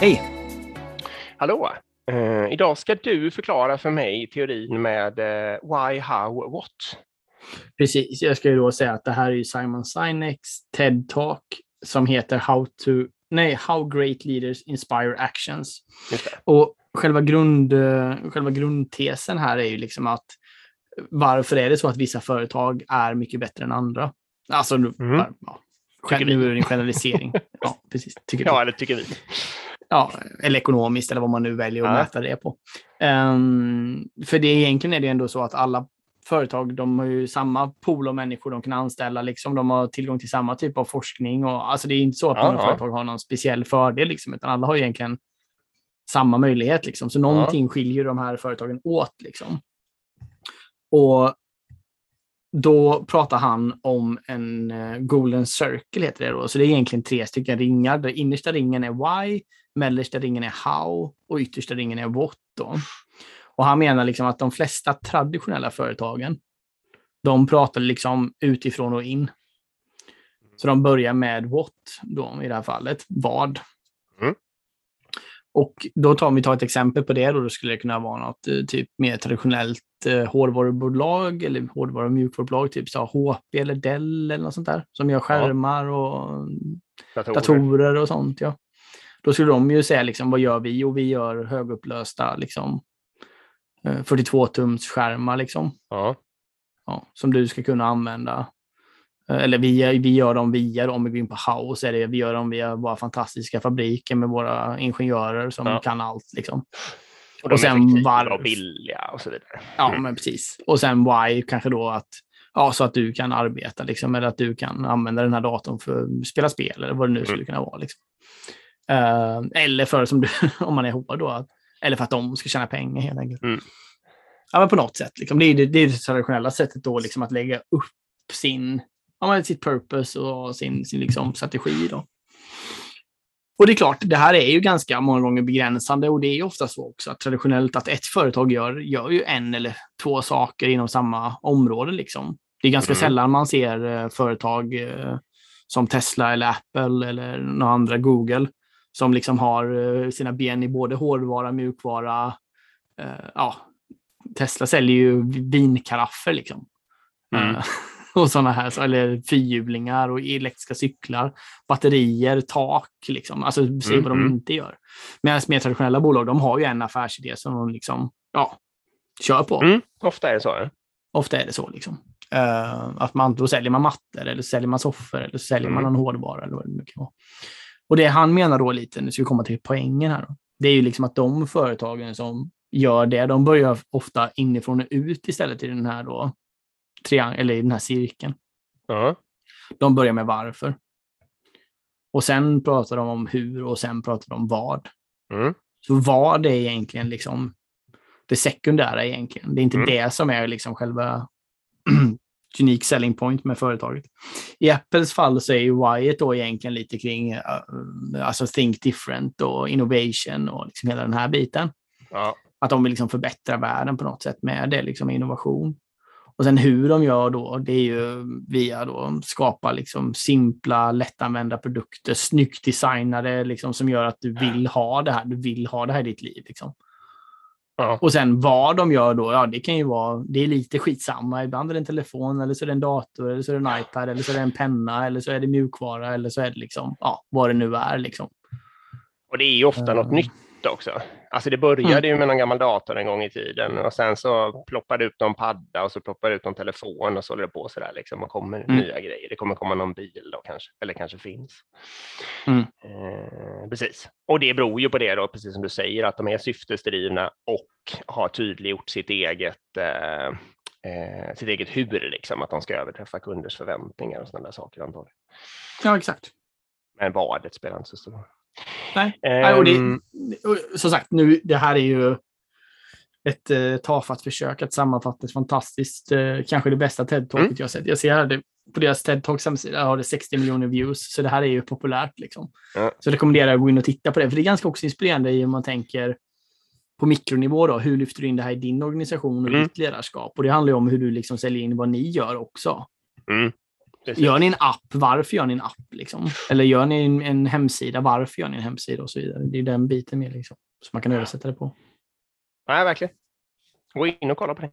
Hej! Hallå! Eh, idag ska du förklara för mig teorin med eh, why, how, what. Precis, jag ska ju då säga att det här är Simon Sineks TED-talk som heter How, to, nej, How Great Leaders Inspire Actions. Och själva, grund, eh, själva grundtesen här är ju liksom att varför är det så att vissa företag är mycket bättre än andra? Alltså, mm. ja, nu är det en generalisering. ja, precis. Tycker ja, eller tycker vi. Ja, eller ekonomiskt eller vad man nu väljer att ja. mäta det på. Um, för det egentligen är det ändå så att alla företag, de har ju samma pool av människor de kan anställa, liksom. de har tillgång till samma typ av forskning. Och, alltså det är inte så att ja, många ja. företag har någon speciell fördel, liksom, utan alla har egentligen samma möjlighet. Liksom. Så någonting ja. skiljer de här företagen åt. Liksom. Och då pratar han om en eh, Golden Circle, heter det då. Så det är egentligen tre stycken ringar. Den innersta ringen är Why, mellersta ringen är How och yttersta ringen är What. Då. Och han menar liksom att de flesta traditionella företagen, de pratar liksom utifrån och in. Så de börjar med what då i det här fallet, vad. Mm. Och då tar vi tar ett exempel på det. Då, då skulle det kunna vara något eh, typ mer traditionellt eh, hårdvarubolag eller hårdvaru och mjukvarubolag, typ så HP eller Dell eller något sånt där, som gör skärmar och datorer, datorer och sånt. Ja. Då skulle de ju säga liksom, vad gör vi? Jo, vi gör högupplösta liksom, 42-tums eh, skärmar liksom. Ja. ja. Som du ska kunna använda. Eh, eller vi, vi gör dem via, om vi går in på House, det, vi gör dem via våra fantastiska fabriker med våra ingenjörer som ja. kan allt. Liksom. Och, och sen var... och billiga och så vidare. Ja, mm. men precis. Och sen why kanske då att Ja, så att du kan arbeta liksom, eller att du kan använda den här datorn för att spela spel eller vad det nu skulle mm. kunna vara. Liksom. Uh, eller för, som du, om man är hård då, att eller för att de ska tjäna pengar helt enkelt. Mm. Ja, men på något sätt. Liksom. Det, är det, det, är det traditionella sättet då, liksom, att lägga upp sin, ja, sitt purpose och sin, sin liksom, strategi. Då. Och det är klart, det här är ju ganska många gånger begränsande och det är ju ofta så också att traditionellt att ett företag gör, gör ju en eller två saker inom samma område. Liksom. Det är ganska mm. sällan man ser eh, företag eh, som Tesla eller Apple eller några andra, Google, som liksom har eh, sina ben i både hårdvara, mjukvara. Ja, Tesla säljer ju vinkaraffer liksom. Mm. Och sådana här, eller fyrhjulingar och elektriska cyklar, batterier, tak, liksom. Alltså se mm. vad de mm. inte gör. Medan mer traditionella bolag, de har ju en affärsidé som de liksom, ja, kör på. Mm. Ofta är det så. Ja. Ofta är det så liksom. Uh, att man, då säljer man mattor eller säljer man soffor eller säljer man mm. någon hårdvara eller vad det nu kan vara. Och det han menar då lite, nu ska vi komma till poängen här, då, det är ju liksom att de företagen som gör det, de börjar ofta inifrån och ut istället i den här då, triang eller i den här cirkeln. Uh-huh. De börjar med varför. Och sen pratar de om hur och sen pratar de om vad. Mm. Så vad är egentligen liksom det sekundära egentligen. Det är inte mm. det som är liksom själva unique selling point med företaget. I Apples fall så är ju Wyatt då egentligen lite kring uh, alltså think different och innovation och liksom hela den här biten. Ja. Att de vill liksom förbättra världen på något sätt med det, liksom innovation. Och sen hur de gör då, det är ju via då skapa liksom simpla, lättanvända produkter, snyggt designade, liksom, som gör att du vill ha det här. Du vill ha det här i ditt liv. Liksom. Ja. Och sen vad de gör då, ja det kan ju vara, det är lite skitsamma. Ibland är det en telefon, eller så är det en dator, eller så är det en iPad, eller så är det en penna, eller så är det mjukvara, eller så är det liksom, ja, vad det nu är liksom. Och det är ju ofta uh. något nytt också. Alltså det började mm. ju med någon gammal dator en gång i tiden och sen så ploppar det ut någon padda och så ploppar det ut någon telefon och så håller det på sådär liksom och kommer mm. nya grejer. Det kommer komma någon bil då kanske, eller kanske finns. Mm. Eh, precis. Och det beror ju på det då, precis som du säger, att de är syftesdrivna och har tydliggjort sitt eget eh, eh, sitt eget hur, liksom, att de ska överträffa kunders förväntningar och sådana där saker antagligen. Ja, exakt. Men vadet spelar inte så stor roll. Nej, um, och det, ehm. som sagt, nu, det här är ju ett eh, tafatt försök att sammanfatta ett fantastiskt, eh, kanske det bästa TED-talket mm. jag sett. Jag ser det, på deras TED-talks hemsida har det 60 miljoner views, så det här är ju populärt. Liksom. Mm. Så jag rekommenderar att gå in och titta på det, för det är ganska också inspirerande i hur man tänker på mikronivå. Då, hur lyfter du in det här i din organisation och mm. ditt ledarskap? Och det handlar ju om hur du liksom säljer in vad ni gör också. Mm. Precis. Gör ni en app, varför gör ni en app? Liksom? Eller gör ni en, en hemsida, varför gör ni en hemsida och så vidare. Det är den biten med liksom, som man kan översätta det på. Nej, verkligen. Gå in och kolla på det.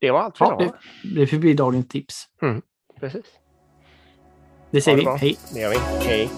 Det var allt för Ja, idag. det, det får bli dagens tips. Precis. Det säger det vi. bra. Hej! Det gör vi. Hej.